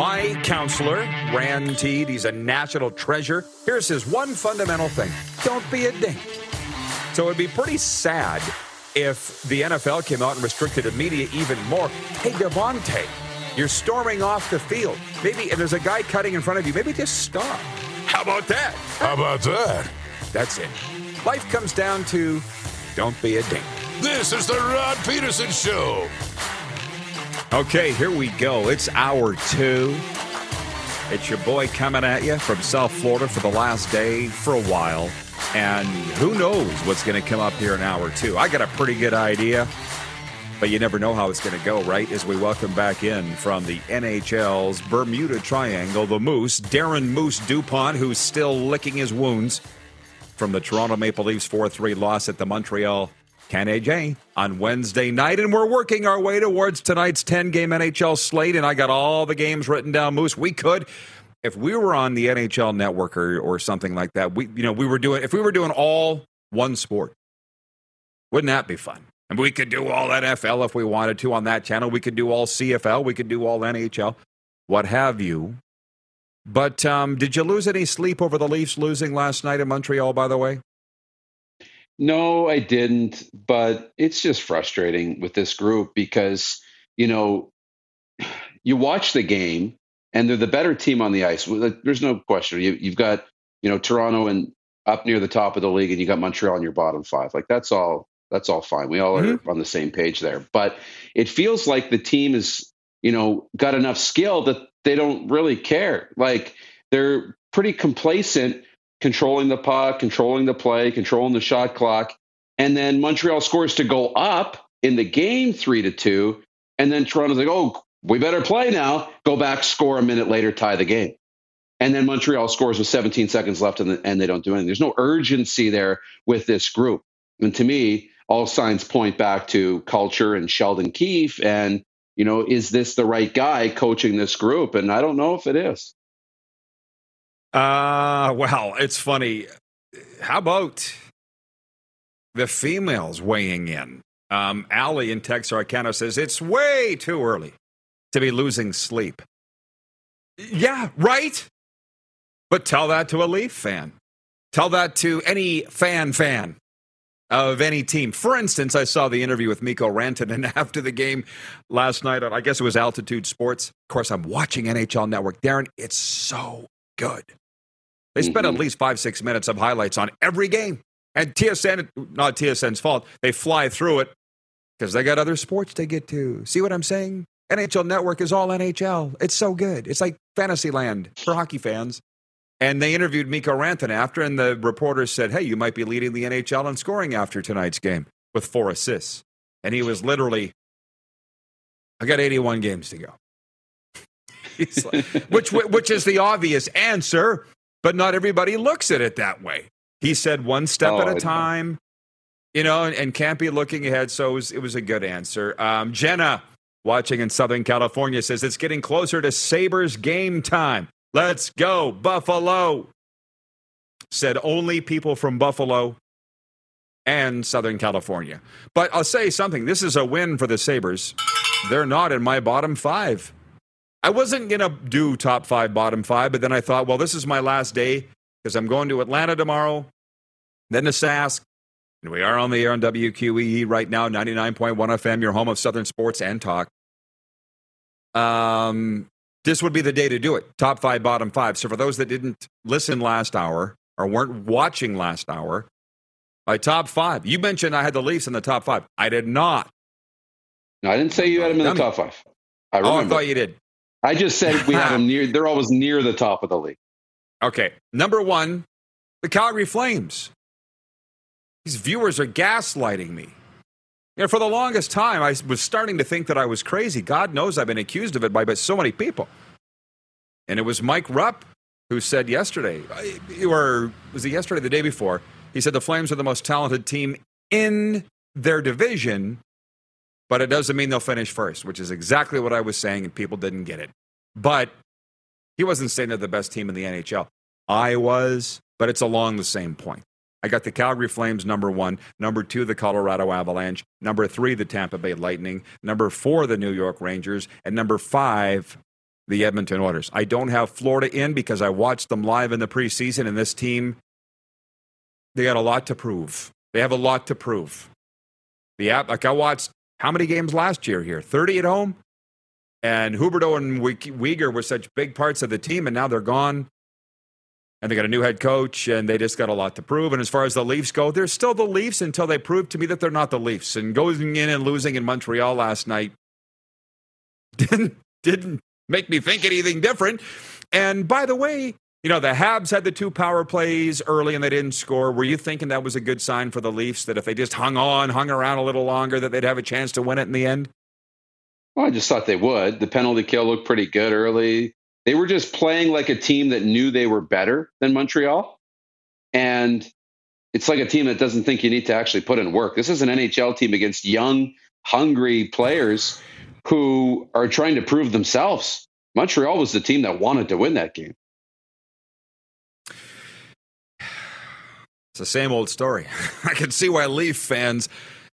My counselor, Rand Teed, he's a national treasure. Here's his one fundamental thing don't be a dink. So it'd be pretty sad if the NFL came out and restricted the media even more. Hey, Davante, you're storming off the field. Maybe, and there's a guy cutting in front of you. Maybe just stop. How about that? How about that? That's it. Life comes down to don't be a dink. This is the Rod Peterson Show. Okay, here we go. It's hour two. It's your boy coming at you from South Florida for the last day for a while. And who knows what's going to come up here in hour two. I got a pretty good idea, but you never know how it's going to go, right? As we welcome back in from the NHL's Bermuda Triangle, the Moose, Darren Moose DuPont, who's still licking his wounds from the Toronto Maple Leafs 4 3 loss at the Montreal Canadiens on Wednesday night. And we're working our way towards tonight's 10 game NHL slate. And I got all the games written down, Moose. We could. If we were on the NHL network or, or something like that, we you know, we were doing if we were doing all one sport, wouldn't that be fun? And we could do all NFL if we wanted to on that channel. We could do all CFL, we could do all NHL, what have you. But um, did you lose any sleep over the Leafs losing last night in Montreal, by the way? No, I didn't. But it's just frustrating with this group because, you know, you watch the game and they're the better team on the ice. There's no question. You, you've got, you know, Toronto and up near the top of the league, and you got Montreal in your bottom five. Like that's all. That's all fine. We all mm-hmm. are on the same page there. But it feels like the team is, you know, got enough skill that they don't really care. Like they're pretty complacent controlling the puck, controlling the play, controlling the shot clock. And then Montreal scores to go up in the game three to two. And then Toronto's like, oh, we better play now. Go back, score a minute later, tie the game. And then Montreal scores with 17 seconds left and, and they don't do anything. There's no urgency there with this group. And to me, all signs point back to culture and Sheldon Keefe. And, you know, is this the right guy coaching this group? And I don't know if it is. Uh, well, it's funny. How about the females weighing in? Um, Allie in Texarkana says it's way too early to be losing sleep. Yeah, right. But tell that to a Leaf fan. Tell that to any fan fan of any team. For instance, I saw the interview with Mikko Rantanen after the game last night I guess it was Altitude Sports. Of course, I'm watching NHL Network. Darren, it's so good. They spent mm-hmm. at least five, six minutes of highlights on every game. And TSN, not TSN's fault, they fly through it because they got other sports to get to. See what I'm saying? NHL Network is all NHL. It's so good. It's like Fantasyland for hockey fans. And they interviewed Mikko Rantanen after, and the reporter said, Hey, you might be leading the NHL in scoring after tonight's game with four assists. And he was literally, I got 81 games to go. like, which, which is the obvious answer but not everybody looks at it that way. He said one step oh, at a time, you know, and, and, can't be looking ahead. So it was, it was a good answer. Um, Jenna, watching in Southern California, says it's getting closer to Sabres game time. Let's go, Buffalo. Said only people from Buffalo and Southern California. But I'll say something this is a win for the Sabres. They're not in my bottom five. I wasn't going to do top five, bottom five, but then I thought, well, this is my last day because I'm going to Atlanta tomorrow, then to Sask. And we are on the air on WQEE right now, 99.1 FM, your home of Southern sports and talk. um, this would be the day to do it. Top five, bottom five. So for those that didn't listen last hour or weren't watching last hour, my top five. You mentioned I had the Leafs in the top five. I did not. No, I didn't say you had them in the top five. I Oh, I thought you did. I just said we have them near. They're always near the top of the league. Okay. Number one, the Calgary Flames. These viewers are gaslighting me. You know, for the longest time, I was starting to think that I was crazy. God knows I've been accused of it by, by so many people. And it was Mike Rupp who said yesterday, or was it yesterday, the day before? He said the Flames are the most talented team in their division, but it doesn't mean they'll finish first, which is exactly what I was saying, and people didn't get it. But he wasn't saying they're the best team in the NHL. I was, but it's along the same point. I got the Calgary Flames number one, number two, the Colorado Avalanche, number three, the Tampa Bay Lightning, number four, the New York Rangers, and number five, the Edmonton Oilers. I don't have Florida in because I watched them live in the preseason, and this team, they got a lot to prove. They have a lot to prove. The app, like I watched how many games last year here? 30 at home? And Huberdeau and Weegar were such big parts of the team, and now they're gone. And they got a new head coach, and they just got a lot to prove. And as far as the Leafs go, they're still the Leafs until they prove to me that they're not the Leafs. And going in and losing in Montreal last night didn't didn't make me think anything different. And by the way, you know, the Habs had the two power plays early and they didn't score. Were you thinking that was a good sign for the Leafs that if they just hung on, hung around a little longer, that they'd have a chance to win it in the end? Well, I just thought they would. The penalty kill looked pretty good early. They were just playing like a team that knew they were better than Montreal. And it's like a team that doesn't think you need to actually put in work. This is an NHL team against young, hungry players who are trying to prove themselves. Montreal was the team that wanted to win that game. The same old story. I can see why Leaf fans,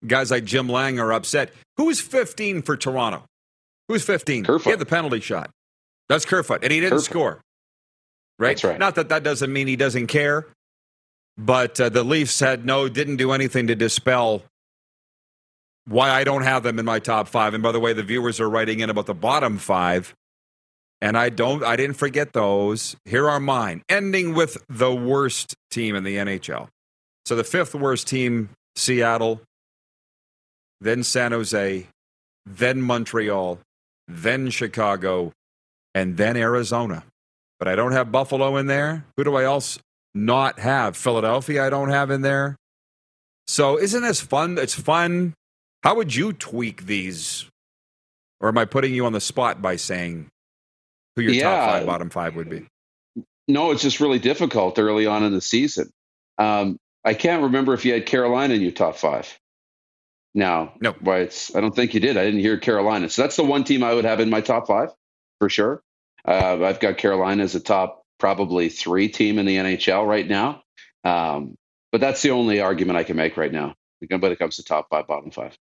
guys like Jim Lang, are upset. Who was 15 for Toronto? Who's 15? Kerfoot. He had the penalty shot. That's Kerfoot, and he didn't Kerfoot. score. Right? That's right. Not that that doesn't mean he doesn't care, but uh, the Leafs had no, didn't do anything to dispel why I don't have them in my top five. And by the way, the viewers are writing in about the bottom five. And I don't, I didn't forget those. Here are mine, ending with the worst team in the NHL. So the fifth worst team, Seattle, then San Jose, then Montreal, then Chicago, and then Arizona. But I don't have Buffalo in there. Who do I else not have? Philadelphia, I don't have in there. So isn't this fun? It's fun. How would you tweak these? Or am I putting you on the spot by saying who your top Yeah. five, bottom five would be? No, it's just really difficult early on in the season. Um, I can't remember if you had Carolina in your top five. No, No. Why it's? I don't think you did. I didn't hear Carolina. So that's the one team I would have in my top five for sure. Uh, I've got Carolina as a top probably three team in the NHL right now. Um, but that's the only argument I can make right now when it comes to top five, bottom five.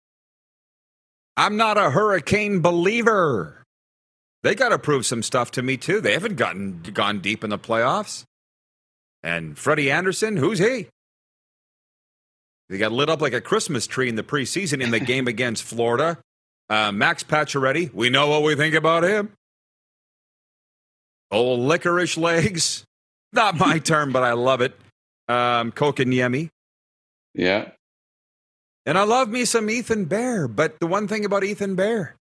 I'm not a hurricane believer. They got to prove some stuff to me too. They haven't gotten gone deep in the playoffs. And Freddie Andersen, who's he? They got lit up like a Christmas tree in the preseason in the game against Florida. Uh, Max Pacioretty, we know what we think about him. Old licorice legs. Not my term, but I love it. Um, Kotkaniemi. Yeah, And I love me some Ethan Bear, but the one thing about Ethan Bear,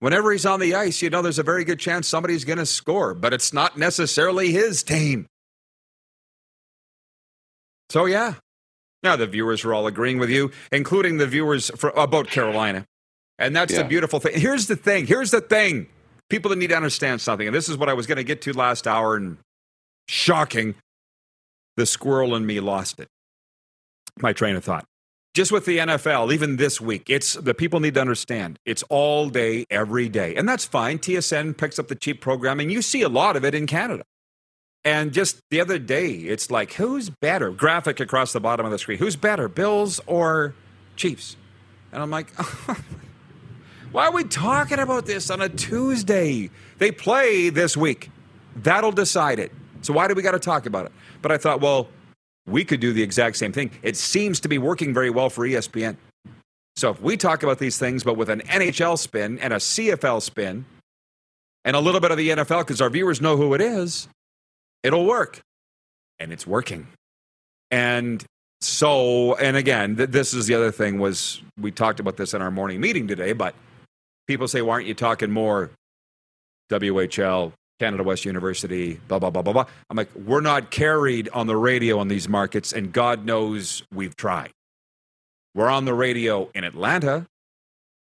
whenever he's on the ice, you know there's a very good chance somebody's going to score, but it's not necessarily his team. So, yeah. Now, the viewers are all agreeing with you, including the viewers for, about Carolina. And that's the beautiful thing. Here's the thing. Here's the thing. People that need to understand something. And this is what I was going to get to last hour, and shocking. The squirrel in me lost it my train of thought. Just with the NFL, even this week, it's the people need to understand it's all day, every day. And that's fine. TSN picks up the cheap programming. You see a lot of it in Canada. And just the other day, it's like, who's better? Graphic across the bottom of the screen. Who's better, Bills or Chiefs? And I'm like, why are we talking about this on a Tuesday? They play this week. That'll decide it. So why do we got to talk about it? But I thought, well, we could do the exact same thing. It seems to be working very well for ESPN. So if we talk about these things, but with an NHL spin and a CFL spin and a little bit of the NFL, because our viewers know who it is, it'll work. And it's working. And so, and again, th- this is the other thing was we talked about this in our morning meeting today, but people say, why aren't you talking more WHL, Canada West University, blah, blah, blah, blah, blah. I'm like, we're not carried on the radio on these markets, and God knows we've tried. We're on the radio in Atlanta,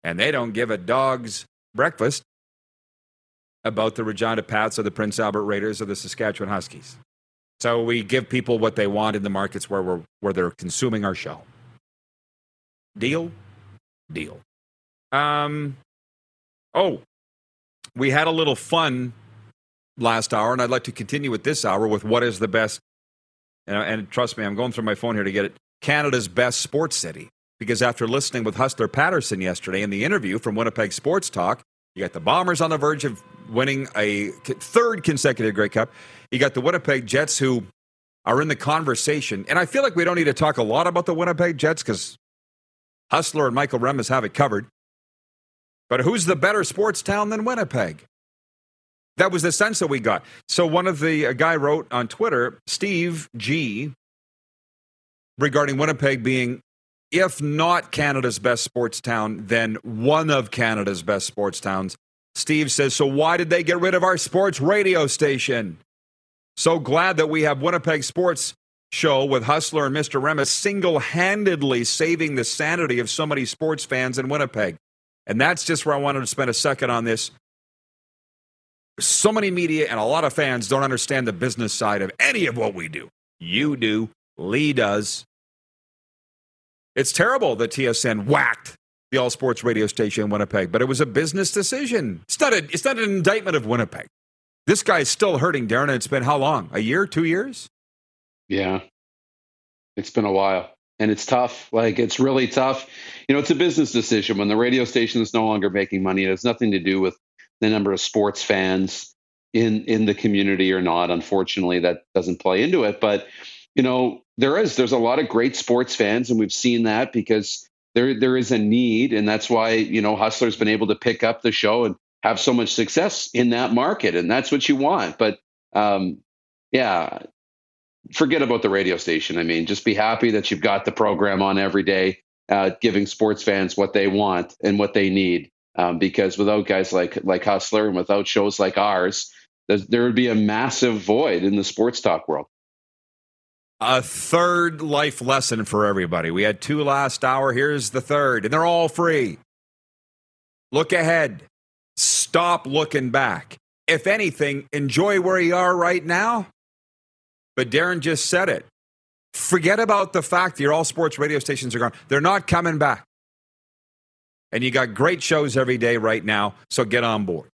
and they don't give a dog's breakfast about the Regina Pats or the Prince Albert Raiders or the Saskatchewan Huskies. So we give people what they want in the markets where, we're, where they're consuming our show. Deal? Deal. Um, oh, we had a little fun last hour, and I'd like to continue with this hour with what is the best. And, and trust me, I'm going through my phone here to get it. Canada's best sports city. Because after listening with Hustler Patterson yesterday in the interview from Winnipeg Sports Talk, you got the Bombers on the verge of winning a third consecutive Grey Cup. You got the Winnipeg Jets who are in the conversation. And I feel like we don't need to talk a lot about the Winnipeg Jets because Hustler and Michael Remus have it covered. But who's the better sports town than Winnipeg? That was the sense that we got. So one of the a guy wrote on Twitter, Steve G, regarding Winnipeg being, if not Canada's best sports town, then one of Canada's best sports towns. Steve says, so why did they get rid of our sports radio station? So glad that we have Winnipeg Sports Show with Hustler and Mr. Remus single handedly saving the sanity of so many sports fans in Winnipeg. And that's just where I wanted to spend a second on this so many media and a lot of fans don't understand the business side of any of what we do. You do, Lee does. It's terrible that TSN whacked the all sports radio station in Winnipeg, but it was a business decision. It's not, a, it's not an indictment of Winnipeg. This guy's still hurting, Darren, and it's been how long? A year, two years? Yeah. It's been a while. And it's tough. Like, it's really tough. You know, it's a business decision. When the radio station is no longer making money, it has nothing to do with the number of sports fans in in the community or not. Unfortunately, that doesn't play into it. But you know, there is there's a lot of great sports fans, and we've seen that because there there is a need, and that's why you know Hustler's been able to pick up the show and have so much success in that market, and that's what you want. But um, yeah, forget about the radio station. I mean, just be happy that you've got the program on every day, uh, giving sports fans what they want and what they need um, because without guys like like Hustler and without shows like ours, there would be a massive void in the sports talk world. A third life lesson for everybody. We had two last hour. Here's the third, and they're all free. Look ahead. Stop looking back. If anything, enjoy where you are right now. But Darren just said it. Forget about the fact that your all sports radio stations are gone. They're not coming back. And you got great shows every day right now, so get on board.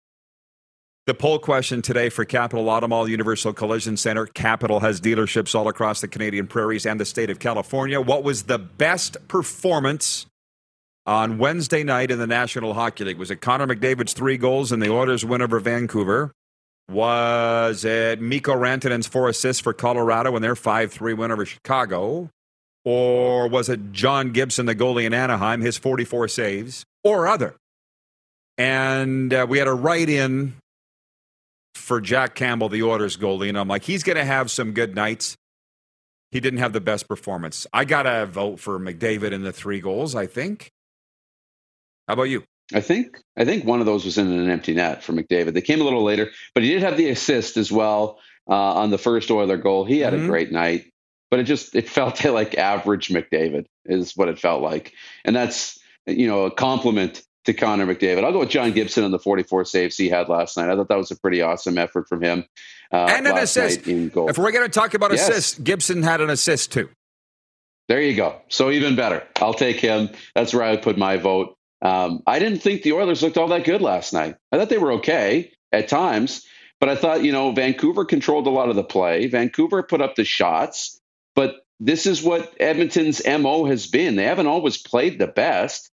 The poll question today for Capital Automall Universal Collision Center. Capital has dealerships all across the Canadian prairies and the state of California. What was the best performance on Wednesday night in the National Hockey League? Was it Connor McDavid's three goals and the Oilers win over Vancouver? Was it Mikko Rantanen's four assists for Colorado and their 5 3 win over Chicago? Or was it John Gibson, the goalie in Anaheim, his 44 saves, or other? And uh, we had a write in for Jack Campbell, the Oilers goalie, and I'm like, he's going to have some good nights. He didn't have the best performance. I got to vote for McDavid in the three goals, I think. How about you? I think I think one of those was in an empty net for McDavid. They came a little later, but he did have the assist as well uh, on the first Oiler goal. He had mm-hmm. a great night but it just it felt like average McDavid is what it felt like, and that's you know a compliment to Connor McDavid. I'll go with John Gibson on the 44 saves he had last night. I thought that was a pretty awesome effort from him. Uh, and an assist. If we're going to talk about yes. assists, Gibson had an assist too. There you go. So even better. I'll take him. That's where I would put my vote. Um, I didn't think the Oilers looked all that good last night. I thought they were okay at times, but I thought, you know, Vancouver controlled a lot of the play. Vancouver put up the shots. But this is what Edmonton's MO has been. They haven't always played the best,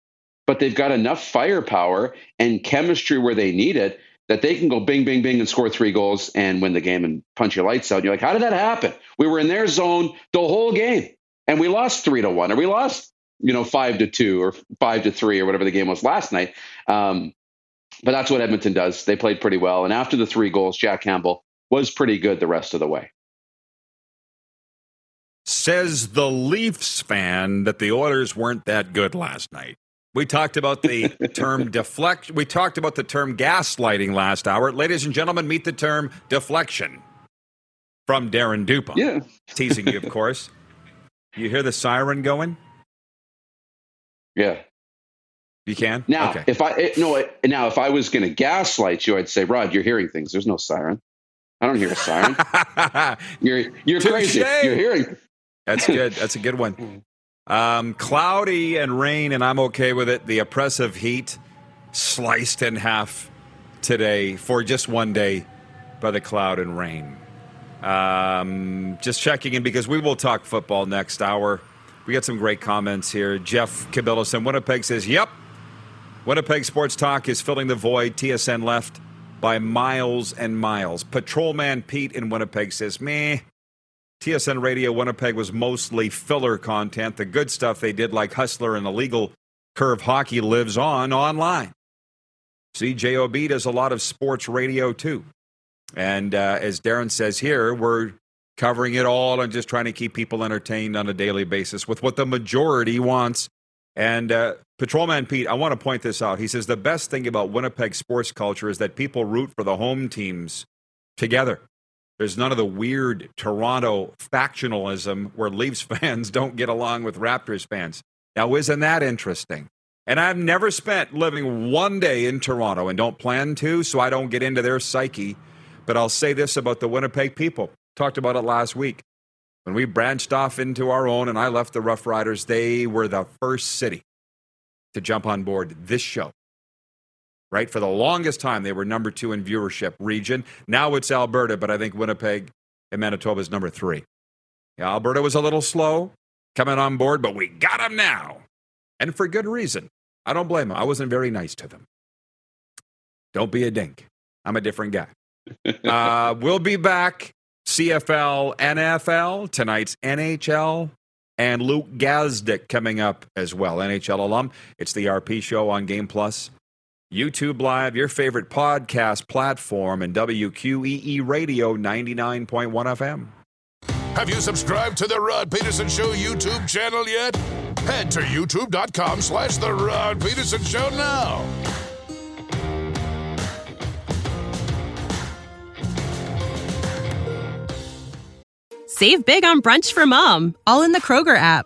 but they've got enough firepower and chemistry where they need it that they can go bing, bing, bing and score three goals and win the game and punch your lights out. And you're like, how did that happen? We were in their zone the whole game and we lost three to one or we lost you know, five to two or five to three or whatever the game was last night. Um, but that's what Edmonton does. They played pretty well. And after the three goals, Jack Campbell was pretty good the rest of the way. Says the Leafs fan that the Oilers weren't that good last night. We talked about the term deflect. We talked about the term gaslighting last hour. Ladies and gentlemen, meet the term deflection from Darren Dupont. Yeah. Teasing you, of course. You hear the siren going? Yeah. You can? Now, okay. if I it, no, it, now if I was going to gaslight you, I'd say, Rod, you're hearing things. There's no siren. I don't hear a siren. you're you're Touché. crazy. You're hearing. That's good. That's a good one. Um, cloudy and rain, and I'm okay with it. The oppressive heat sliced in half today for just one day by the cloud and rain. Um, just checking in because we will talk football next hour. We got some great comments here. Jeff Cabillas in Winnipeg says, Yep, Winnipeg Sports Talk is filling the void. TSN left by miles and miles. Patrolman Pete in Winnipeg says, Meh. TSN Radio Winnipeg was mostly filler content. The good stuff they did, like Hustler and Illegal Curve Hockey, lives on online. CJOB does a lot of sports radio too. And uh, as Darren says here, we're covering it all and just trying to keep people entertained on a daily basis with what the majority wants. And uh, Patrolman Pete, I want to point this out. He says the best thing about Winnipeg sports culture is that people root for the home teams together. There's none of the weird Toronto factionalism where Leafs fans don't get along with Raptors fans. Now, isn't that interesting? And I've never spent living one day in Toronto and don't plan to, so I don't get into their psyche. But I'll say this about the Winnipeg people. Talked about it last week. When we branched off into our own and I left the Rough Riders, they were the first city to jump on board this show. Right? For the longest time, they were number two in viewership region. Now it's Alberta, but I think Winnipeg and Manitoba is number three. Yeah, Alberta was a little slow coming on board, but we got them now. And for good reason. I don't blame them. I wasn't very nice to them. Don't be a dink. I'm a different guy. uh, we'll be back. CFL, NFL, tonight's NHL, and Luke Gazdic coming up as well. NHL alum. It's the RP show on Game Plus, YouTube Live, your favorite podcast platform, and WQEE Radio 99.1 FM. Have you subscribed to the Rod Peterson Show YouTube channel yet? Head to youtube.com slash the Rod Peterson Show now. Save big on brunch for mom, all in the Kroger app.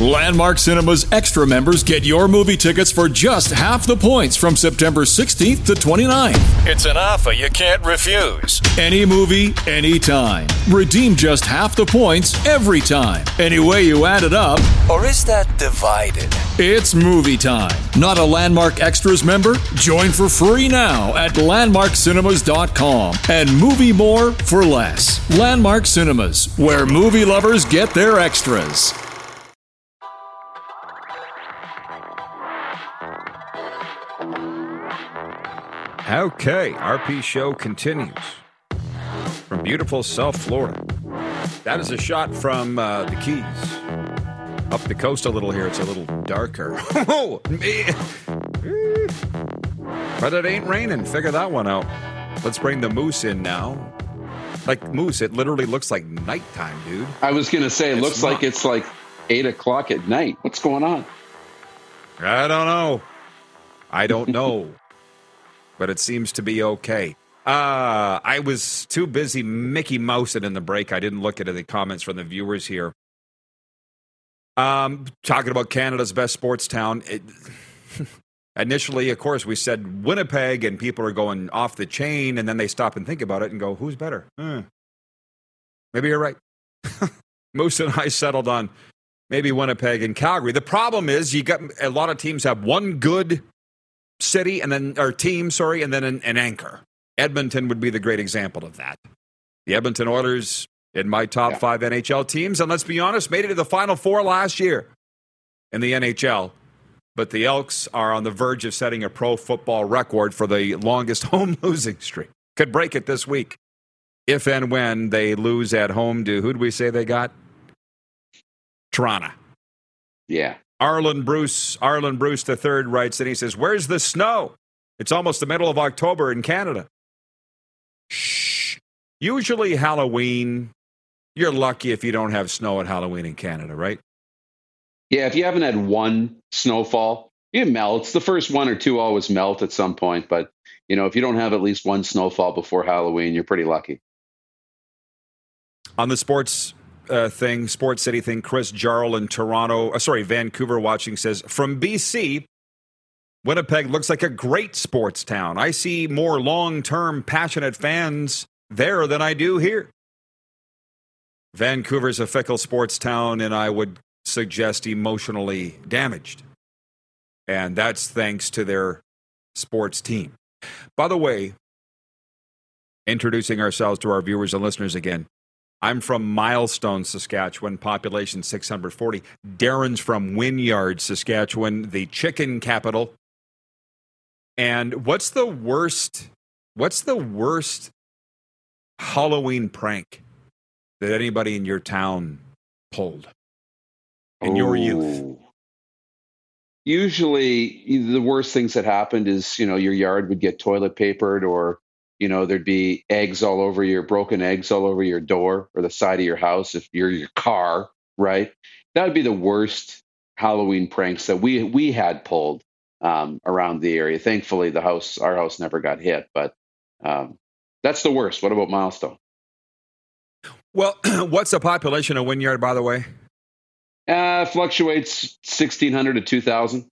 Landmark Cinema's extra members get your movie tickets for just half the points from September 16th to 29th. It's an offer you can't refuse. Any movie, anytime. Redeem just half the points every time. Any way you add it up. Or is that divided? It's movie time. Not a Landmark Extras member? Join for free now at landmarkcinemas.com and movie more for less. Landmark Cinemas, where movie lovers get their extras. Okay, RP show continues from beautiful South Florida. That is a shot from uh, the Keys. Up the coast a little here, it's a little darker. Oh, man. but it ain't raining. Figure that one out. Let's bring the moose in now. Like moose, it literally looks like nighttime, dude. I was going to say, it It's looks like it's like eight o'clock at night. What's going on? I don't know. I don't know. But it seems to be okay. Uh, I was too busy Mickey Mousing in the break. I didn't look at the comments from the viewers here. Um, talking about Canada's best sports town. It, initially, of course, we said Winnipeg, and people are going off the chain, and then they stop and think about it and go, "Who's better?" Hmm. Maybe you're right. Moose and I settled on maybe Winnipeg and Calgary. The problem is you got a lot of teams have one good city and then or team, sorry, and then an, an anchor. Edmonton would be the great example of that. The Edmonton Oilers in my top Yeah. five NHL teams, and let's be honest, made it to the Final Four last year in the NHL. But the Elks are on the verge of setting a pro football record for the longest home losing streak. Could break it this week if and when they lose at home to who do we say they got? Toronto. Yeah. Arlen Bruce, Arlen Bruce the third writes and he says, "Where's the snow? It's almost the middle of October in Canada." Shh. Usually Halloween, you're lucky if you don't have snow at Halloween in Canada, right? Yeah, if you haven't had one snowfall, it melts. The first one or two always melt at some point, but you know, if you don't have at least one snowfall before Halloween, you're pretty lucky. On the sports uh, thing, Sports City thing, Chris Jarl in Toronto, uh, sorry, Vancouver watching says from BC, Winnipeg looks like a great sports town. I see more long term, passionate fans there than I do here. Vancouver's a fickle sports town, and I would suggest emotionally damaged. And that's thanks to their sports team. By the way, introducing ourselves to our viewers and listeners again. I'm from Milestone, Saskatchewan, population 640. Darren's from Wynyard, Saskatchewan, the chicken capital. And what's the worst what's the worst Halloween prank that anybody in your town pulled? In your youth. Usually, the worst things that happened is you know your yard would get toilet papered, or you know there'd be eggs all over your broken eggs all over your door or the side of your house if you're your car, right? That would be the worst Halloween pranks that we we had pulled um, around the area. Thankfully, the house our house never got hit, but um, that's the worst. What about Milestone? Well, what's the population of Wynyard, by the way? Uh, fluctuates sixteen hundred to two thousand.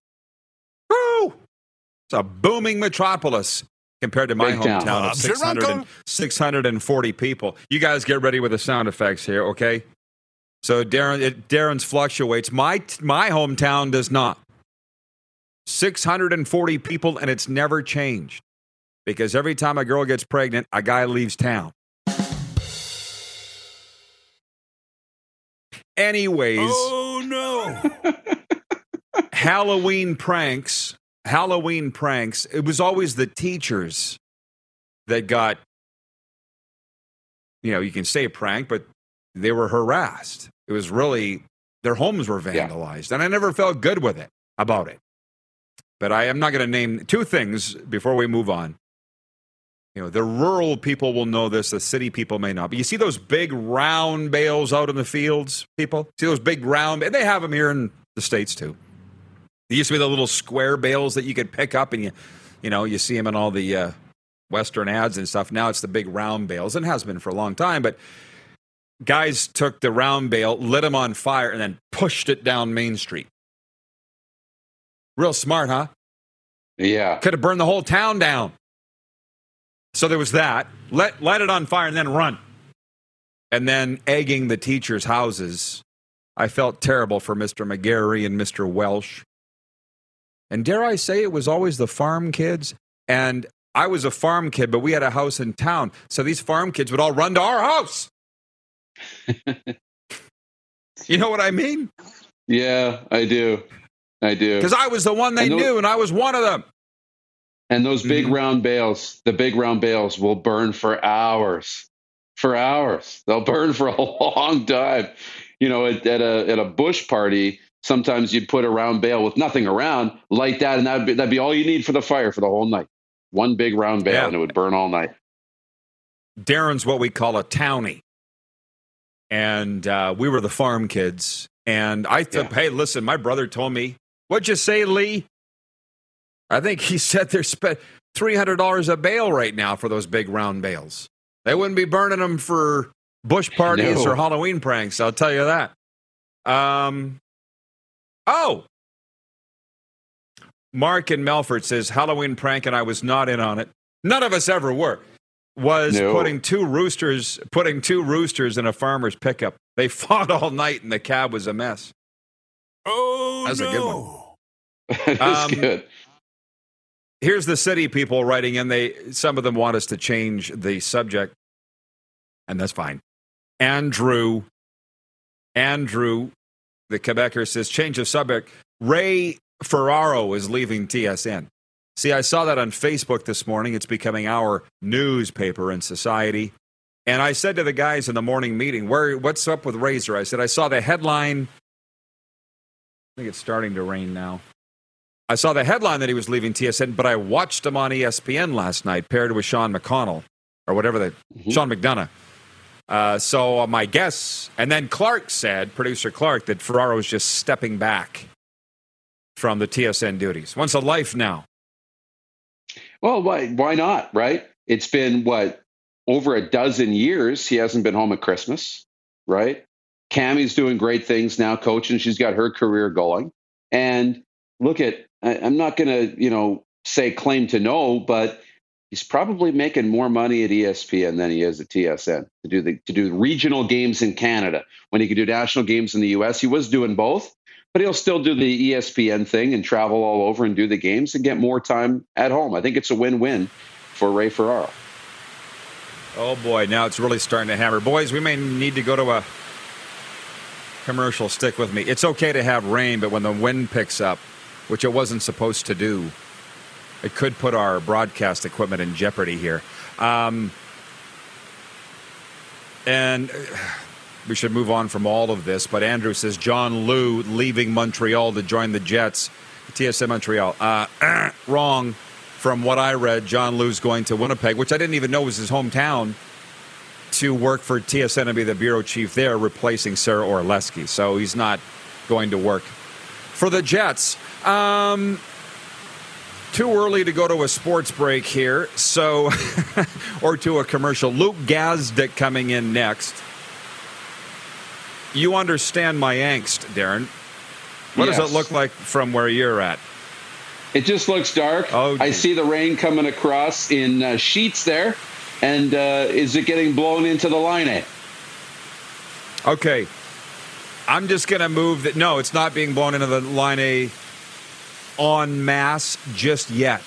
Woo! It's a booming metropolis compared to my Big town. hometown of Bob's 600 and, 640 people. You guys get ready with the sound effects here, okay? So Darren, it, Darren's fluctuates. My my hometown does not. 640 people, and it's never changed because every time a girl gets pregnant, a guy leaves town. Anyways. Oh no! Halloween pranks, Halloween pranks, it was always the teachers that got, you know, you can say a prank, but they were harassed. It was really, their homes were Yeah. vandalized. And I never felt good with it about it. But I am not going to name two things before we move on. You know, the rural people will know this, the city people may not. But you see those big round bales out in the fields, people? See those big round, and they have them here in the States too. There used to be the little square bales that you could pick up, and you, you know, you see them in all the uh, Western ads and stuff. Now it's the big round bales, and has been for a long time. But guys took the round bale, lit them on fire, and then pushed it down Main Street. Real smart, huh? Yeah. Could have burned the whole town down. So there was that. Let light it on fire and then run. And then egging the teachers' houses. I felt terrible for Mr. McGarry and Mr. Welsh. And dare I say, it was always the farm kids. And I was a farm kid, but we had a house in town. So these farm kids would all run to our house. you know what I mean? Yeah, I do. I do. Because I was the one they And those- knew, and I was one of them. And those big Mhm. round bales, the big round bales will burn for hours. For hours. They'll burn for a long time. You know, at, at a at a bush party, sometimes you'd put a round bale with nothing around, light that, and that'd be that'd be all you need for the fire for the whole night. One big round bale Yeah. and it would burn all night. Darren's what we call a townie. And uh, we were the farm kids. And I thought, Yeah. hey, listen, my brother told me, what'd you say, Lee? I think he said they're spent $300 a bale right now for those big round bales. They wouldn't be burning them for bush parties No. or Halloween pranks, I'll tell you that. Um, oh, Mark in Melfort says Halloween prank, and I was not in on it. None of us ever were. Was No. putting two roosters, putting two roosters in a farmer's pickup. They fought all night, and the cab was a mess. Oh, That's a no. good one. That's Um, good. Here's the city people writing in. They some of them want us to change the subject, and that's fine. Andrew, Andrew, the Quebecer says change of subject. Ray Ferraro is leaving TSN. See, I saw that on Facebook this morning. It's becoming our newspaper in society. And I said to the guys in the morning meeting, "Where? What's up with Razor?" I said, "I saw the headline. I think it's starting to rain now." I saw the headline that he was leaving TSN, but I watched him on ESPN last night, paired with Sean McConnell or whatever the mm-hmm. Sean McDonough. Uh, so uh, my guess, and then Clark said, producer Clark, that Ferraro is just stepping back from the TSN duties. Wants a life now. Well, why why not? Right? It's been what over a dozen years he hasn't been home at Christmas, right? Cammi's doing great things now, coaching. She's got her career going. And look at I, I'm not going to you know say claim to know, but he's probably making more money at ESPN than he is at TSN to do the to do regional games in Canada when he could do national games in the U.S. He was doing both, but he'll still do the ESPN thing and travel all over and do the games and get more time at home. I think it's a win-win for Ray Ferraro. Oh boy, now it's really starting to hammer. Boys, we may need to go to a commercial. Stick with me. It's okay to have rain, but when the wind picks up, which it wasn't supposed to do, it could put our broadcast equipment in jeopardy here. Um, and uh, we should move on from all of this. But Andrew says John Lu leaving Montreal to join the Jets. TSN Montreal. Uh, wrong. From what I read, John Lu's going to Winnipeg, which I didn't even know was his hometown, to work for TSN and be the bureau chief there, replacing Sarah Orlesky. So he's not going to work for the Jets. Um, too early to go to a sports break here, so or to a commercial. Luke Gazdic coming in next. You understand my angst, Darren. What does it look like from where you're at? It just looks dark. Oh, I see the rain coming across in uh, sheets there. And uh, is it getting blown into the line? A? Okay. I'm just going to move that. No, it's not being blown into the line A en masse just yet.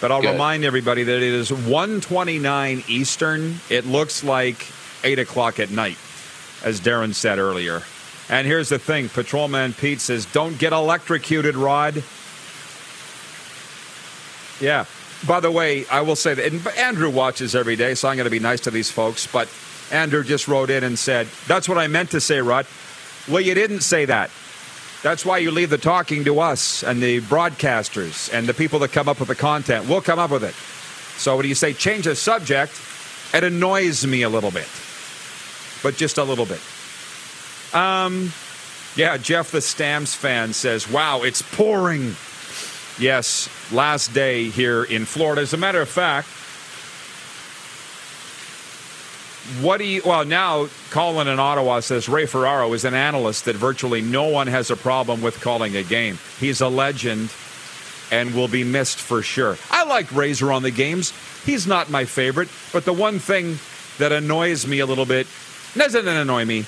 But I'll Good. remind everybody that it is 129 Eastern. It looks like 8 o'clock at night, as Darren said earlier. And here's the thing Patrolman Pete says, don't get electrocuted, Rod. Yeah. By the way, I will say that and Andrew watches every day, so I'm going to be nice to these folks. But Andrew just wrote in and said, That's what I meant to say, Rod. Well, you didn't say that. That's why you leave the talking to us and the broadcasters and the people that come up with the content. We'll come up with it. So when you say change the subject, it annoys me a little bit, but just a little bit. Um, yeah, Jeff the Stamps fan says, "Wow, it's pouring." Yes, last day here in Florida. As a matter of fact, what do you? Well, now Colin in Ottawa says Ray Ferraro is an analyst that virtually no one has a problem with calling a game. He's a legend and will be missed for sure. I like Razor on the games. He's not my favorite, but the one thing that annoys me a little bit doesn't annoy me.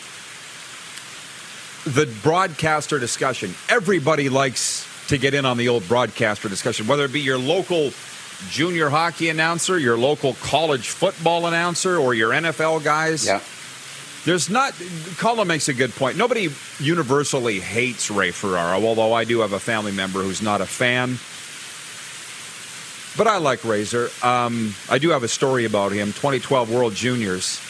The broadcaster discussion. Everybody likes to get in on the old broadcaster discussion, whether it be your local junior hockey announcer, your local college football announcer, or your NFL guys. Yeah. There's not. Colin makes a good point. Nobody universally hates Ray Ferraro, although I do have a family member who's not a fan. But I like Razor. Um, I do have a story about him. 2012 World Juniors.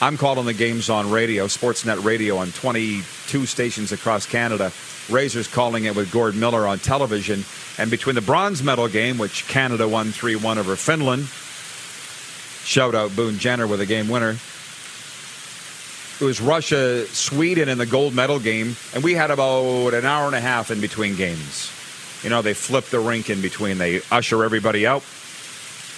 I'm calling the games on radio, Sportsnet Radio, on 22 stations across Canada. Razor's calling it with Gord Miller on television. And between the bronze medal game, which Canada won 3 1 over Finland, shout out Boone Jenner with a game winner. It was Russia, Sweden in the gold medal game, and we had about an hour and a half in between games. You know, they flip the rink in between, they usher everybody out.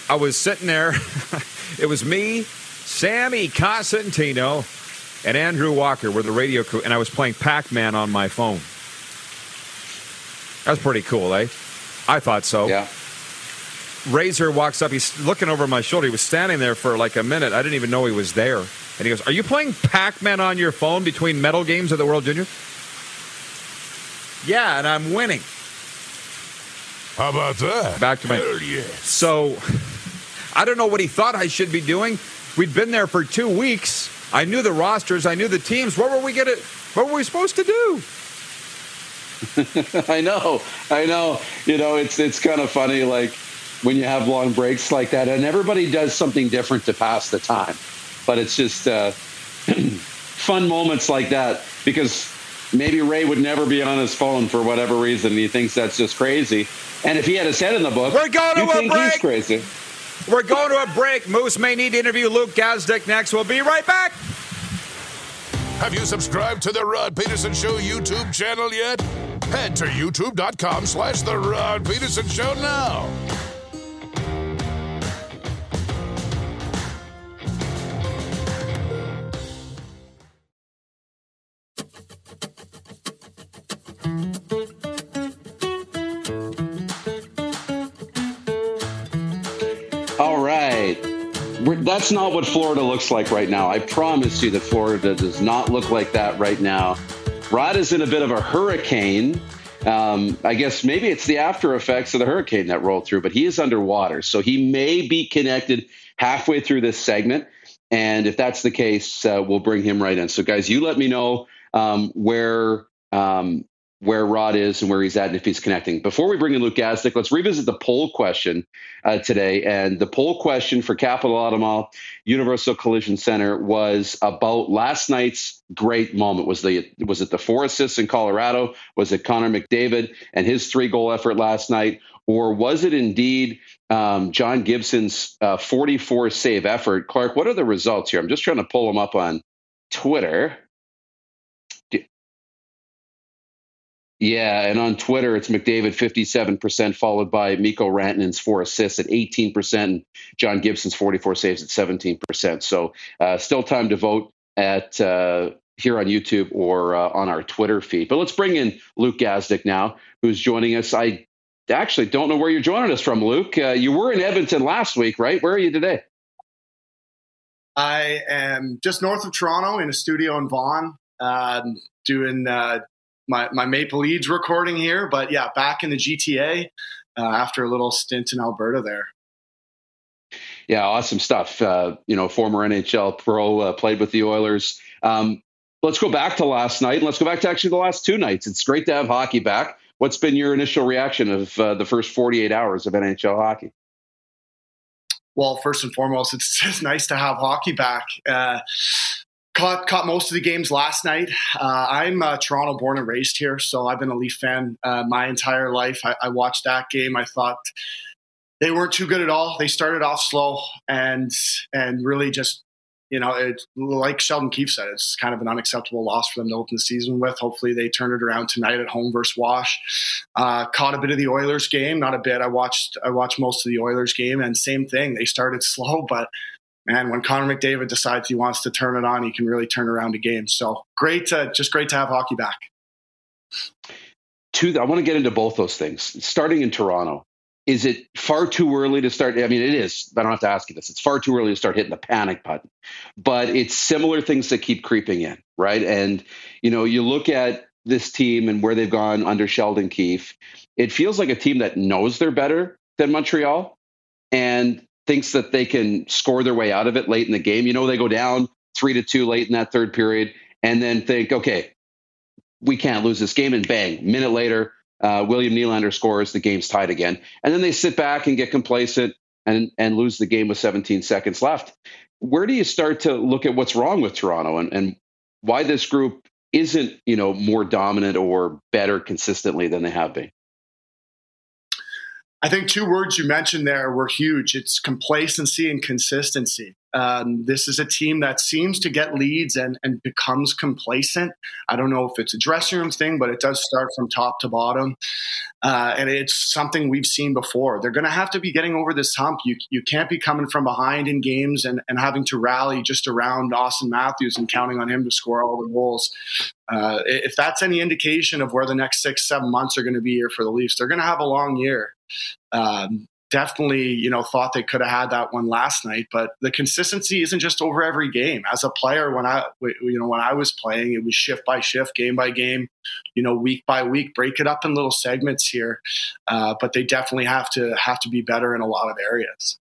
I was sitting there, it was me, Sammy Cosentino, and Andrew Walker were the radio crew, and I was playing Pac Man on my phone. That's pretty cool, eh? I thought so. Yeah. Razor walks up. He's looking over my shoulder. He was standing there for like a minute. I didn't even know he was there. And he goes, Are you playing Pac Man on your phone between medal games of the World Junior? Yeah, and I'm winning. How about that? Back to my. Hell yes. So I don't know what he thought I should be doing. We'd been there for two weeks. I knew the rosters. I knew the teams. What were we gonna? What were we supposed to do? I know, I know. You know, it's it's kind of funny, like when you have long breaks like that, and everybody does something different to pass the time. But it's just uh, fun moments like that because maybe Ray would never be on his phone for whatever reason. He thinks that's just crazy. And if he had his head in the book, We're going to you a think break. he's crazy. We're going to a break. Moose may need to interview Luke Gazdic next. We'll be right back. Have you subscribed to the Rod Pedersen Show YouTube channel yet? Head to youtube.com slash the Rod Peterson Show now. That's not what Florida looks like right now. I promise you that Florida does not look like that right now. Rod is in a bit of a hurricane. Um, I guess maybe it's the after effects of the hurricane that rolled through, but he is underwater. So he may be connected halfway through this segment. And if that's the case, uh, we'll bring him right in. So, guys, you let me know um, where um, where Rod is and where he's at and if he's connecting. Before we bring in Luke Gazdic, let's revisit the poll question uh, today. And the poll question for Capital Automall Universal Collision Center was about last night's great moment. Was the was it the four assists in Colorado? Was it Connor McDavid and his three goal effort last night? Or was it indeed um, John Gibson's uh, 44 save effort? Clark, what are the results here? I'm just trying to pull them up on Twitter. Yeah, and on Twitter, it's McDavid 57%, followed by Mikko Rantanen's four assists at 18%, and John Gibson's 44 saves at 17%. So uh, still time to vote at uh, here on YouTube or uh, on our Twitter feed. But let's bring in Luke Gazdic now, who's joining us. I actually don't know where you're joining us from, Luke. Uh, you were in Edmonton last week, right? Where are you today? I am just north of Toronto in a studio in Vaughan, um, doing uh, my, my Maple Leads recording here. But yeah, back in the GTA uh, after a little stint in Alberta there. Yeah, awesome stuff. Uh, you know, former NHL pro, uh, played with the Oilers. Um, let's go back to last night. and Let's go back to actually the last two nights. It's great to have hockey back. What's been your initial reaction of uh, the first 48 hours of NHL hockey? Well, first and foremost, it's just nice to have hockey back. Caught caught most of the games last night. Uh, I'm uh, Toronto born and raised here, so I've been a Leaf fan uh, my entire life. I, I, watched that game. I thought they weren't too good at all. They started off slow and and really just you know, it, like Sheldon Keefe said, it's kind of an unacceptable loss for them to open the season with. Hopefully, they turn it around tonight at home versus Wash. Uh, caught a bit of the Oilers game, not a bit. I watched I watched most of the Oilers game, and same thing. They started slow, but man, when Connor McDavid decides he wants to turn it on, he can really turn around a game. So great, to, just great to have hockey back. Two, I want to get into both those things. Starting in Toronto, is it far too early to start? I mean, it is. I don't have to ask you this. It's far too early to start hitting the panic button. But it's similar things that keep creeping in, right? And you know, you look at this team and where they've gone under Sheldon Keefe. It feels like a team that knows they're better than Montreal and thinks that they can score their way out of it late in the game. You know, they go down three to two late in that third period, and then think, okay, we can't lose this game, and bang, minute later uh, William Nylander scores, the game's tied again. And then they sit back and get complacent and, and lose the game with 17 seconds left. Where do you start to look at what's wrong with Toronto and, and why this group isn't, you know, more dominant or better consistently than they have been? I think two words you mentioned there were huge. It's complacency and consistency. Um, this is a team that seems to get leads and, and becomes complacent. I don't know if it's a dressing room thing, but it does start from top to bottom. Uh, and it's something we've seen before. They're going to have to be getting over this hump. You, you can't be coming from behind in games and, and having to rally just around Auston Matthews and counting on him to score all the goals. Uh, if that's any indication of where the next six, seven months are going to be here for the Leafs, they're going to have a long year. Um, definitely, you know, thought they could have had that one last night. But the consistency isn't just over every game. As a player, when I, you know, when I was playing, it was shift by shift, game by game, you know, week by week. Break it up in little segments here, uh, but they definitely have to have to be better in a lot of areas.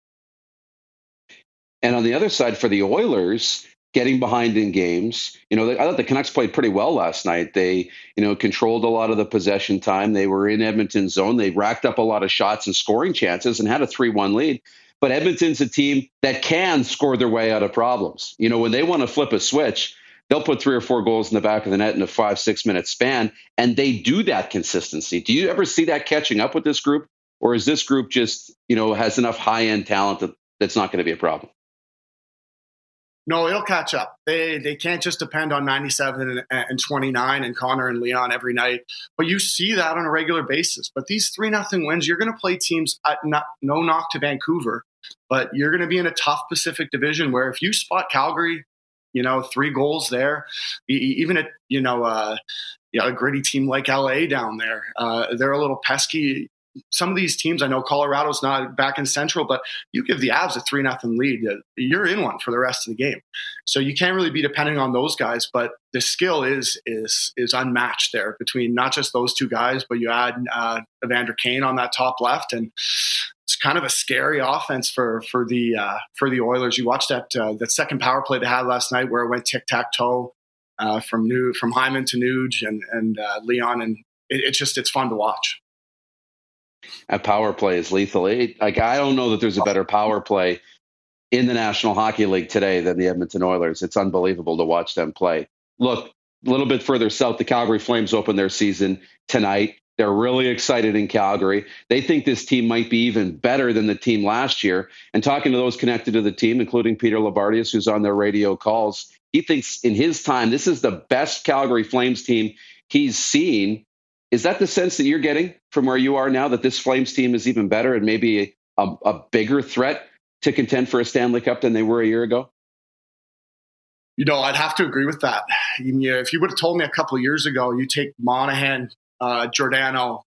And on the other side, for the Oilers, getting behind in games. You know, I thought the Canucks played pretty well last night. They, you know, controlled a lot of the possession time. They were in Edmonton's zone. They racked up a lot of shots and scoring chances and had a 3 1 lead. But Edmonton's a team that can score their way out of problems. You know, when they want to flip a switch, they'll put three or four goals in the back of the net in a five, six minute span. And they do that consistency. Do you ever see that catching up with this group? Or is this group just, you know, has enough high end talent that that's not going to be a problem? No, it'll catch up. They they can't just depend on 97 and, and 29 and Connor and Leon every night. But you see that on a regular basis. But these three nothing wins, you're going to play teams at not, no knock to Vancouver, but you're going to be in a tough Pacific Division where if you spot Calgary, you know three goals there, even at you know. Uh, yeah, a gritty team like LA down there. Uh, they're a little pesky some of these teams, I know Colorado's not back in Central, but you give the Avs a three nothing lead, uh, you're in one for the rest of the game. So you can't really be depending on those guys, but the skill is is is unmatched there between not just those two guys, but you add uh, Evander Kane on that top left, and it's kind of a scary offense for for the uh, for the Oilers. You watched that uh, that second power play they had last night where it went tic tac toe uh, from New from Hyman to Nuge and and uh, Leon, and it, it's just it's fun to watch a power play is lethal. Like I don't know that there's a better power play in the National Hockey League today than the Edmonton Oilers. It's unbelievable to watch them play. Look, a little bit further south, the Calgary Flames open their season tonight. They're really excited in Calgary. They think this team might be even better than the team last year. And talking to those connected to the team, including Peter Loubardias, who's on their radio calls, he thinks in his time, this is the best Calgary Flames team he's seen is that the sense that you're getting from where you are now that this Flames team is even better and maybe a, a bigger threat to contend for a Stanley Cup than they were a year ago? You know, I'd have to agree with that. If you would have told me a couple of years ago, you take Monahan, uh, Giordano,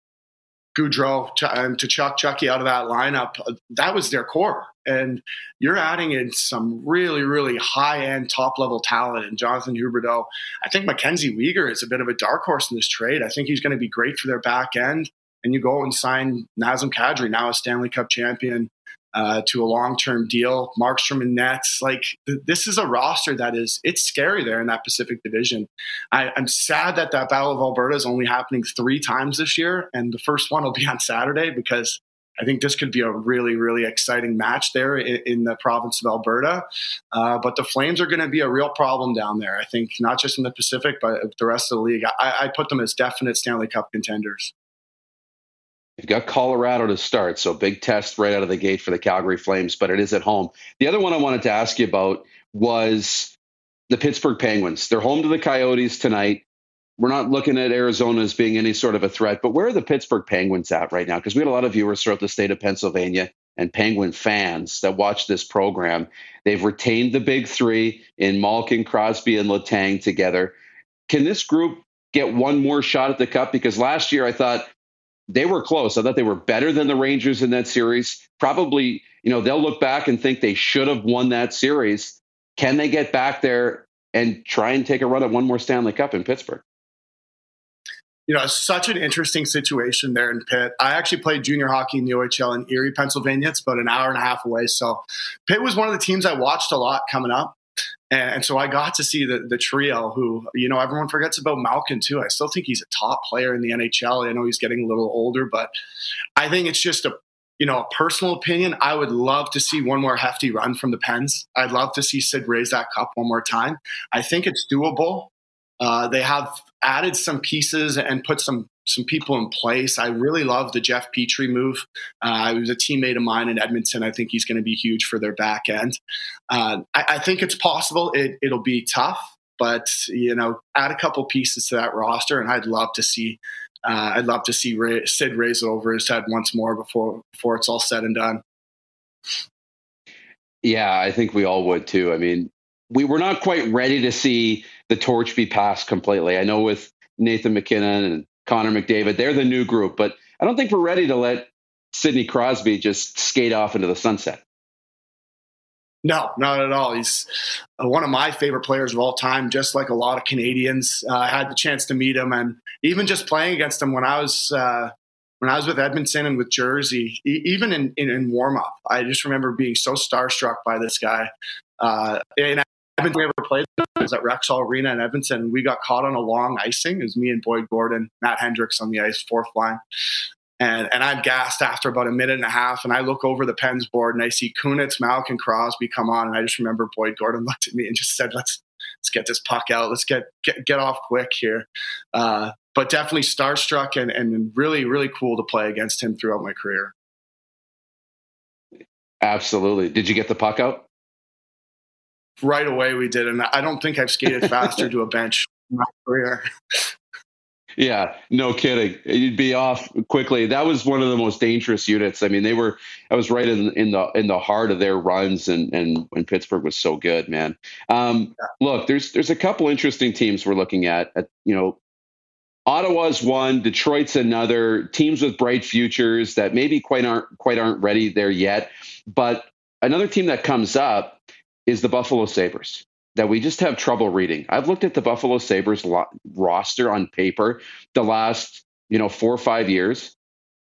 Gaudreau and Tkachuk Chucky out of that lineup, uh, that was their core. And you're adding in some really, really high end, top level talent. And Jonathan Huberdeau, I think Mackenzie Weegar is a bit of a dark horse in this trade. I think he's going to be great for their back end. And you go and sign Nazem Kadri, now a Stanley Cup champion, uh, to a long term deal. Markstrom and Nets. Like th- this is a roster that is it's scary there in that Pacific Division. I, am sad that that Battle of Alberta is only happening three times this year, and the first one will be on Saturday because. I think this could be a really, really exciting match there in, in the province of Alberta. Uh, but the Flames are going to be a real problem down there. I think not just in the Pacific, but the rest of the league. I, I put them as definite Stanley Cup contenders. You've got Colorado to start, so big test right out of the gate for the Calgary Flames, but it is at home. The other one I wanted to ask you about was the Pittsburgh Penguins. They're home to the Coyotes tonight. We're not looking at Arizona as being any sort of a threat, but where are the Pittsburgh Penguins at right now? Because we had a lot of viewers throughout the state of Pennsylvania and Penguin fans that watch this program. They've retained the big three in Malkin, Crosby, and Letang together. Can this group get one more shot at the cup? Because last year I thought they were close. I thought they were better than the Rangers in that series. Probably, you know, they'll look back and think they should have won that series. Can they get back there and try and take a run at one more Stanley Cup in Pittsburgh? You know, such an interesting situation there in Pitt. I actually played junior hockey in the OHL in Erie, Pennsylvania. It's about an hour and a half away. So Pitt was one of the teams I watched a lot coming up. And so I got to see the, the trio who, you know, everyone forgets about Malkin too. I still think he's a top player in the NHL. I know he's getting a little older, but I think it's just a, you know, a personal opinion. I would love to see one more hefty run from the Pens. I'd love to see Sid raise that cup one more time. I think it's doable. Uh, they have added some pieces and put some some people in place. I really love the Jeff Petry move. Uh, he was a teammate of mine in Edmonton. I think he's going to be huge for their back end. Uh, I, I, think it's possible. It, it'll be tough, but you know, add a couple pieces to that roster, and I'd love to see. Uh, I'd love to see Ray, Sid raise it over his head once more before before it's all said and done. Yeah, I think we all would too. I mean, we were not quite ready to see the torch be passed completely. I know with Nathan MacKinnon and Connor McDavid, they're the new group, but I don't think we're ready to let Sidney Crosby just skate off into the sunset. No, not at all. He's uh, one of my favorite players of all time, just like a lot of Canadians. Uh, I had the chance to meet him, and even just playing against him when I was uh, when I was with Edmonton and with Jersey, even in, in, in warm up, I just remember being so starstruck by this guy. Uh, and Edmonton ever played was at Rexall Arena in Edmonton. We got caught on a long icing. It was me and Boyd Gordon, Matt Hendricks on the ice, fourth line. And, and I'm gassed after about a minute and a half. And I look over the Pens board and I see Kunitz, Malkin, and Crosby come on. And I just remember Boyd Gordon looked at me and just said, let's, let's get this puck out. Let's get, get, get off quick here. Uh, but definitely starstruck and, and really, really cool to play against him throughout my career. Absolutely. Did you get the puck out? Right away, we did. And I don't think I've skated faster to a bench in my career. Yeah, no kidding. You'd be off quickly. That was one of the most dangerous units. I mean, they were. I was right in in the in the heart of their runs, and and when Pittsburgh was so good, man. Um, look, there's there's a couple interesting teams we're looking at. at you know, Ottawa's one, Detroit's another. Teams with bright futures that maybe quite aren't quite aren't ready there yet. But another team that comes up is the Buffalo Sabres that we just have trouble reading. I've looked at the Buffalo Sabres lo- roster on paper the last, you know, 4 or 5 years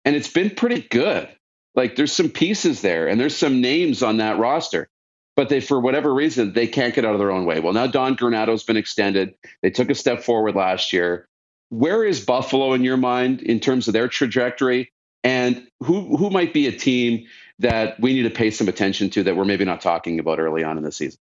and it's been pretty good. Like there's some pieces there and there's some names on that roster. But they for whatever reason they can't get out of their own way. Well, now Don Granato's been extended. They took a step forward last year. Where is Buffalo in your mind in terms of their trajectory and who who might be a team that we need to pay some attention to that we're maybe not talking about early on in the season?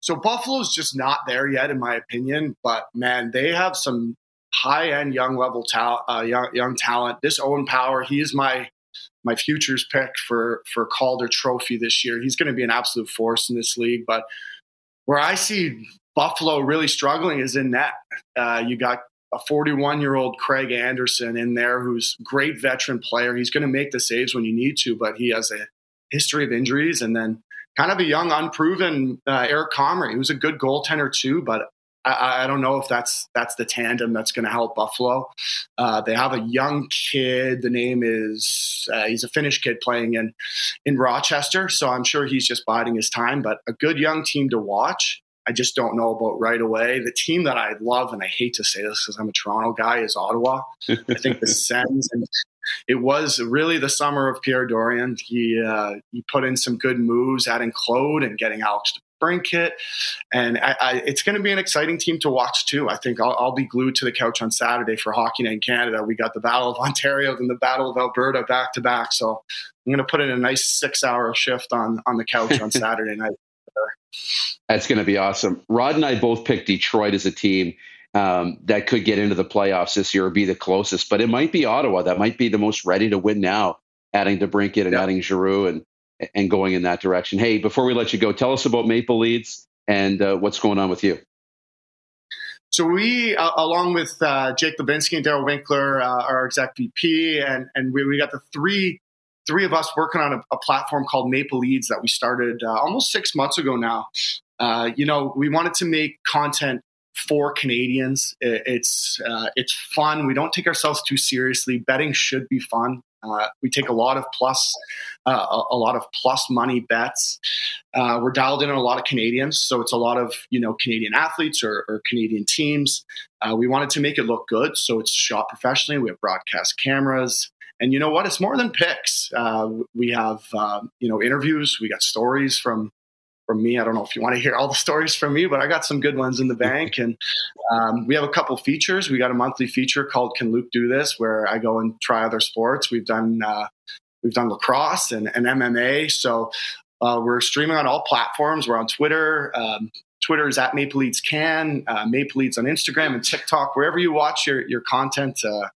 So Buffalo's just not there yet, in my opinion. But man, they have some high end young level talent, uh, young, young talent. This Owen Power, he is my my futures pick for for Calder Trophy this year. He's going to be an absolute force in this league. But where I see Buffalo really struggling is in net. Uh, you got a 41 year old Craig Anderson in there who's great veteran player. He's going to make the saves when you need to, but he has a history of injuries. And then kind of a young, unproven uh, Eric Comrie, who's a good goaltender too, but I, I, don't know if that's that's the tandem that's going to help Buffalo. Uh, they have a young kid. The name is uh, he's a Finnish kid playing in in Rochester, so I'm sure he's just biding his time. But a good young team to watch. I just don't know about right away. The team that I love, and I hate to say this because I'm a Toronto guy, is Ottawa. I think the Sens and it was really the summer of Pierre Dorion. He uh, he put in some good moves, adding Claude and getting Alex Brinkett, and I, I, it's going to be an exciting team to watch too. I think I'll, I'll, be glued to the couch on Saturday for Hockey Night in Canada. We got the Battle of Ontario and the Battle of Alberta back to back, so I'm going to put in a nice six hour shift on on the couch on Saturday night. That's going to be awesome. Rod and I both picked Detroit as a team um, that could get into the playoffs this year or be the closest. But it might be Ottawa that might be the most ready to win now, adding DeBrincat and adding Giroux and and going in that direction. Hey, before we let you go, tell us about Maple Leads and uh, what's going on with you. So we, uh, along with uh, Jake Levinsky and Daryl Winkler, uh, our exec VP, and and we, we got the three three of us working on a, a platform called Maple Leads that we started uh, almost six months ago now. Uh, you know, we wanted to make content for Canadians. It's uh, it's fun. We don't take ourselves too seriously. Betting should be fun. Uh, we take a lot of plus, uh, a, a, lot of plus money bets. Uh, we're dialed in on a lot of Canadians, so it's a lot of you know Canadian athletes or, or Canadian teams. Uh, we wanted to make it look good, so it's shot professionally. We have broadcast cameras, and you know what? It's more than picks. Uh, we have um, you know interviews. We got stories from from me. I don't know if you want to hear all the stories from me, but I got some good ones in the bank. And um, we have a couple features. We got a monthly feature called "Can Luke Do This?" where I go and try other sports. We've done uh, we've done lacrosse and, and MMA. So uh, we're streaming on all platforms. We're on Twitter. Um, Twitter is at Maple Leads Can, uh, Maple Leads on Instagram and TikTok. Wherever you watch your your content, uh,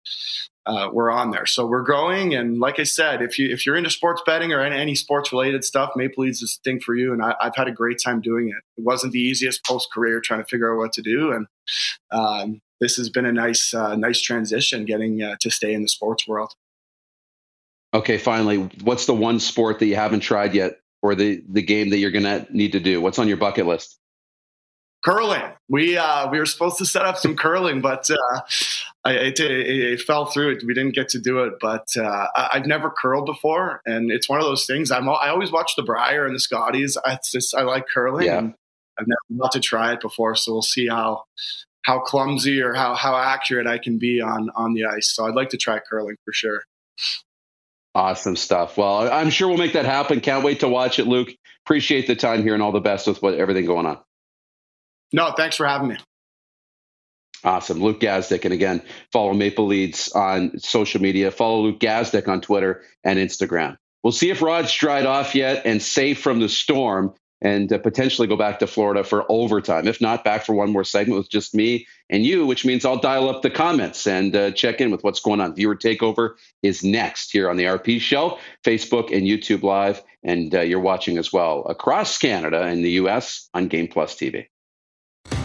uh, we're on there. So we're growing, and like I said, if you if you're into sports betting or any, any sports related stuff, Maple Leads is a thing for you. And I, have had a great time doing it. It wasn't the easiest post career trying to figure out what to do, and um, this has been a nice uh, nice transition getting uh, to stay in the sports world. Okay, finally, what's the one sport that you haven't tried yet, or the the game that you're to need to do? What's on your bucket list? Curling. We uh, we were supposed to set up some curling, but uh, I, it, it, fell through. We didn't get to do it. But uh, I've never curled before, and it's one of those things. I'm I always watch the Brier and the Scotties. I just I like curling. Yeah. I've never got to try it before, so we'll see how how clumsy or how how accurate I can be on on the ice. So I'd like to try curling for sure. Awesome stuff. Well, I'm sure we'll make that happen. Can't wait to watch it, Luke. Appreciate the time here and all the best with what everything going on. No, thanks for having me. Awesome. Luke Gazdic. And again, follow Maple Leads on social media. Follow Luke Gazdic on Twitter and Instagram. We'll see if Rod's dried off yet and safe from the storm and uh, potentially go back to Florida for overtime. If not, back for one more segment with just me and you, which means I'll dial up the comments and uh, check in with what's going on. Viewer Takeover is next here on the RP Show, Facebook and YouTube Live. And uh, you're watching as well across Canada and the U.S. on Game Plus TV.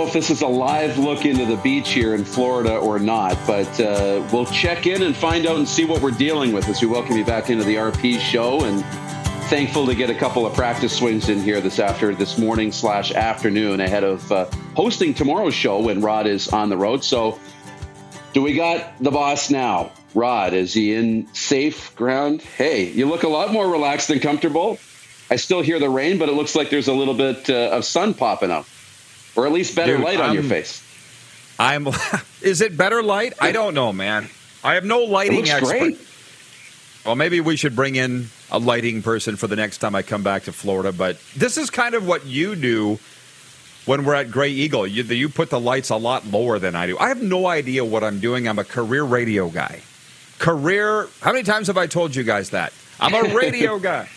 Know if this is a live look into the beach here in Florida or not, but uh, we'll check in and find out and see what we're dealing with as we welcome you back into the RP show. And thankful to get a couple of practice swings in here this after this morning slash afternoon ahead of uh, hosting tomorrow's show when Rod is on the road. So, do we got the boss now? Rod, is he in safe ground? Hey, you look a lot more relaxed and comfortable. I still hear the rain, but it looks like there's a little bit uh, of sun popping up or at least better Dude, light on I'm, your face. I'm. Is it better light? I don't know, man. I have no lighting expert. Great. Well, maybe we should bring in a lighting person for the next time I come back to Florida. But this is kind of what you do when we're at Grey Eagle. You, you put the lights a lot lower than I do. I have no idea what I'm doing. I'm a career radio guy. Career. How many times have I told you guys that? I'm a radio guy.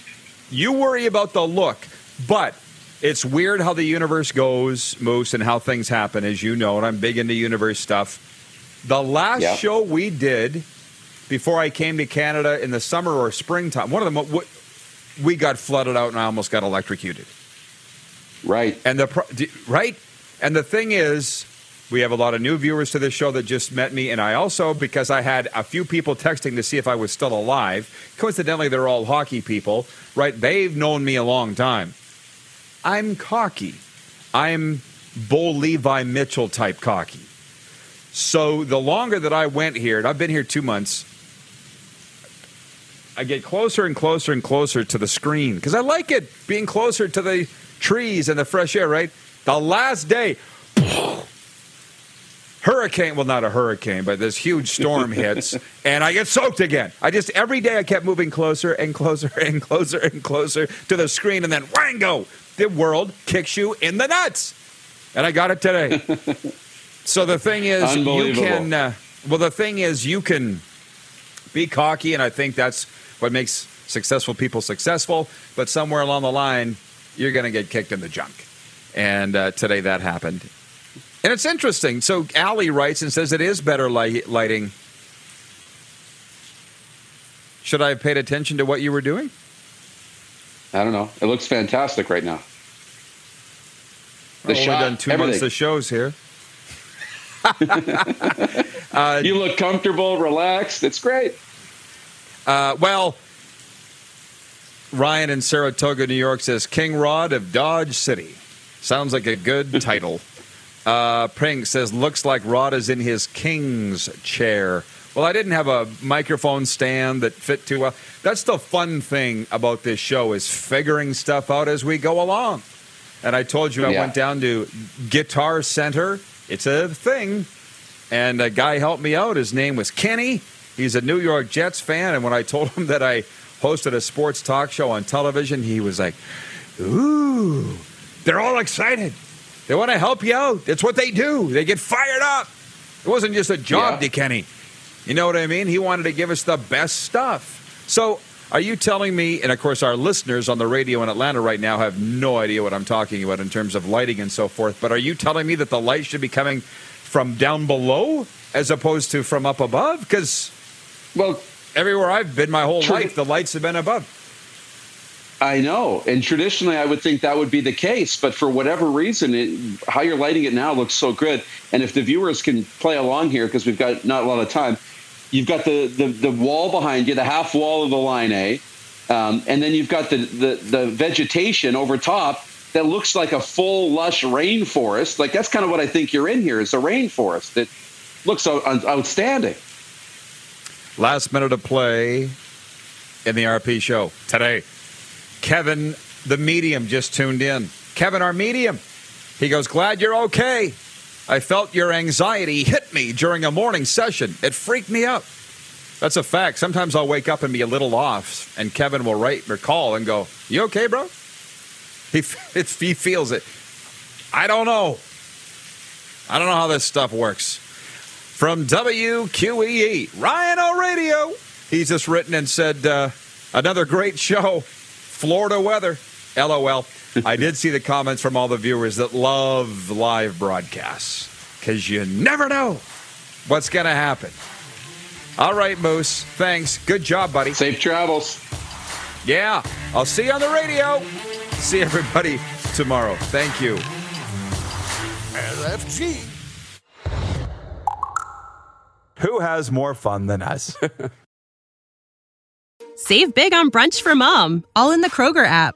You worry about the look, but it's weird how the universe goes, Moose, and how things happen, as you know, and I'm big into universe stuff. The last yep. show we did before I came to Canada in the summer or springtime, one of them, we got flooded out and I almost got electrocuted. Right. And the right, and the thing is, we have a lot of new viewers to this show that just met me, and I also, because I had a few people texting to see if I was still alive. Coincidentally, they're all hockey people, right? They've known me a long time. I'm cocky. I'm Bull Levi Mitchell type cocky. So the longer that I went here, and I've been here two months, I get closer and closer and closer to the screen because I like it being closer to the trees and the fresh air, right? The last day, hurricane, well, not a hurricane, but this huge storm hits and I get soaked again. I just, every day I kept moving closer and closer and closer and closer to the screen and then wango, the world kicks you in the nuts. And I got it today. so the thing is, you can, uh, well, the thing is, you can be cocky, and I think that's what makes successful people successful. But somewhere along the line, you're going to get kicked in the junk. And uh, today that happened. And it's interesting. So Allie writes and says it is better light- lighting. Should I have paid attention to what you were doing? I don't know. It looks fantastic right now. The shot, done two everything. months of shows here. uh, you look comfortable, relaxed. It's great. Uh, well, Ryan in Saratoga, New York says King Rod of Dodge City. Sounds like a good title. Uh, Pring says looks like Rod is in his king's chair. Well, I didn't have a microphone stand that fit too well. That's the fun thing about this show is figuring stuff out as we go along. And I told you I yeah. went down to Guitar Center. It's a thing. And a guy helped me out. His name was Kenny. He's a New York Jets fan. And when I told him that I hosted a sports talk show on television, he was like, Ooh, they're all excited. They want to help you out. That's what they do. They get fired up. It wasn't just a job yeah. to Kenny. You know what I mean? He wanted to give us the best stuff. So, are you telling me, and of course, our listeners on the radio in Atlanta right now have no idea what I'm talking about in terms of lighting and so forth, but are you telling me that the light should be coming from down below as opposed to from up above? Because, well, everywhere I've been my whole life, the lights have been above. I know. And traditionally, I would think that would be the case. But for whatever reason, it, how you're lighting it now looks so good. And if the viewers can play along here, because we've got not a lot of time, you've got the, the, the wall behind you, the half wall of the line A. Um, and then you've got the, the, the vegetation over top that looks like a full, lush rainforest. Like that's kind of what I think you're in here is a rainforest. It looks outstanding. Last minute of play in the RP show today. Kevin, the medium, just tuned in. Kevin, our medium. He goes, Glad you're okay. I felt your anxiety hit me during a morning session. It freaked me out. That's a fact. Sometimes I'll wake up and be a little off, and Kevin will write or call and go, You okay, bro? He, he feels it. I don't know. I don't know how this stuff works. From WQEE, Ryan O'Radio. He's just written and said, uh, Another great show. Florida weather. LOL. I did see the comments from all the viewers that love live broadcasts because you never know what's going to happen. All right, Moose. Thanks. Good job, buddy. Safe travels. Yeah. I'll see you on the radio. See everybody tomorrow. Thank you. LFG. Who has more fun than us? Save big on brunch for mom, all in the Kroger app.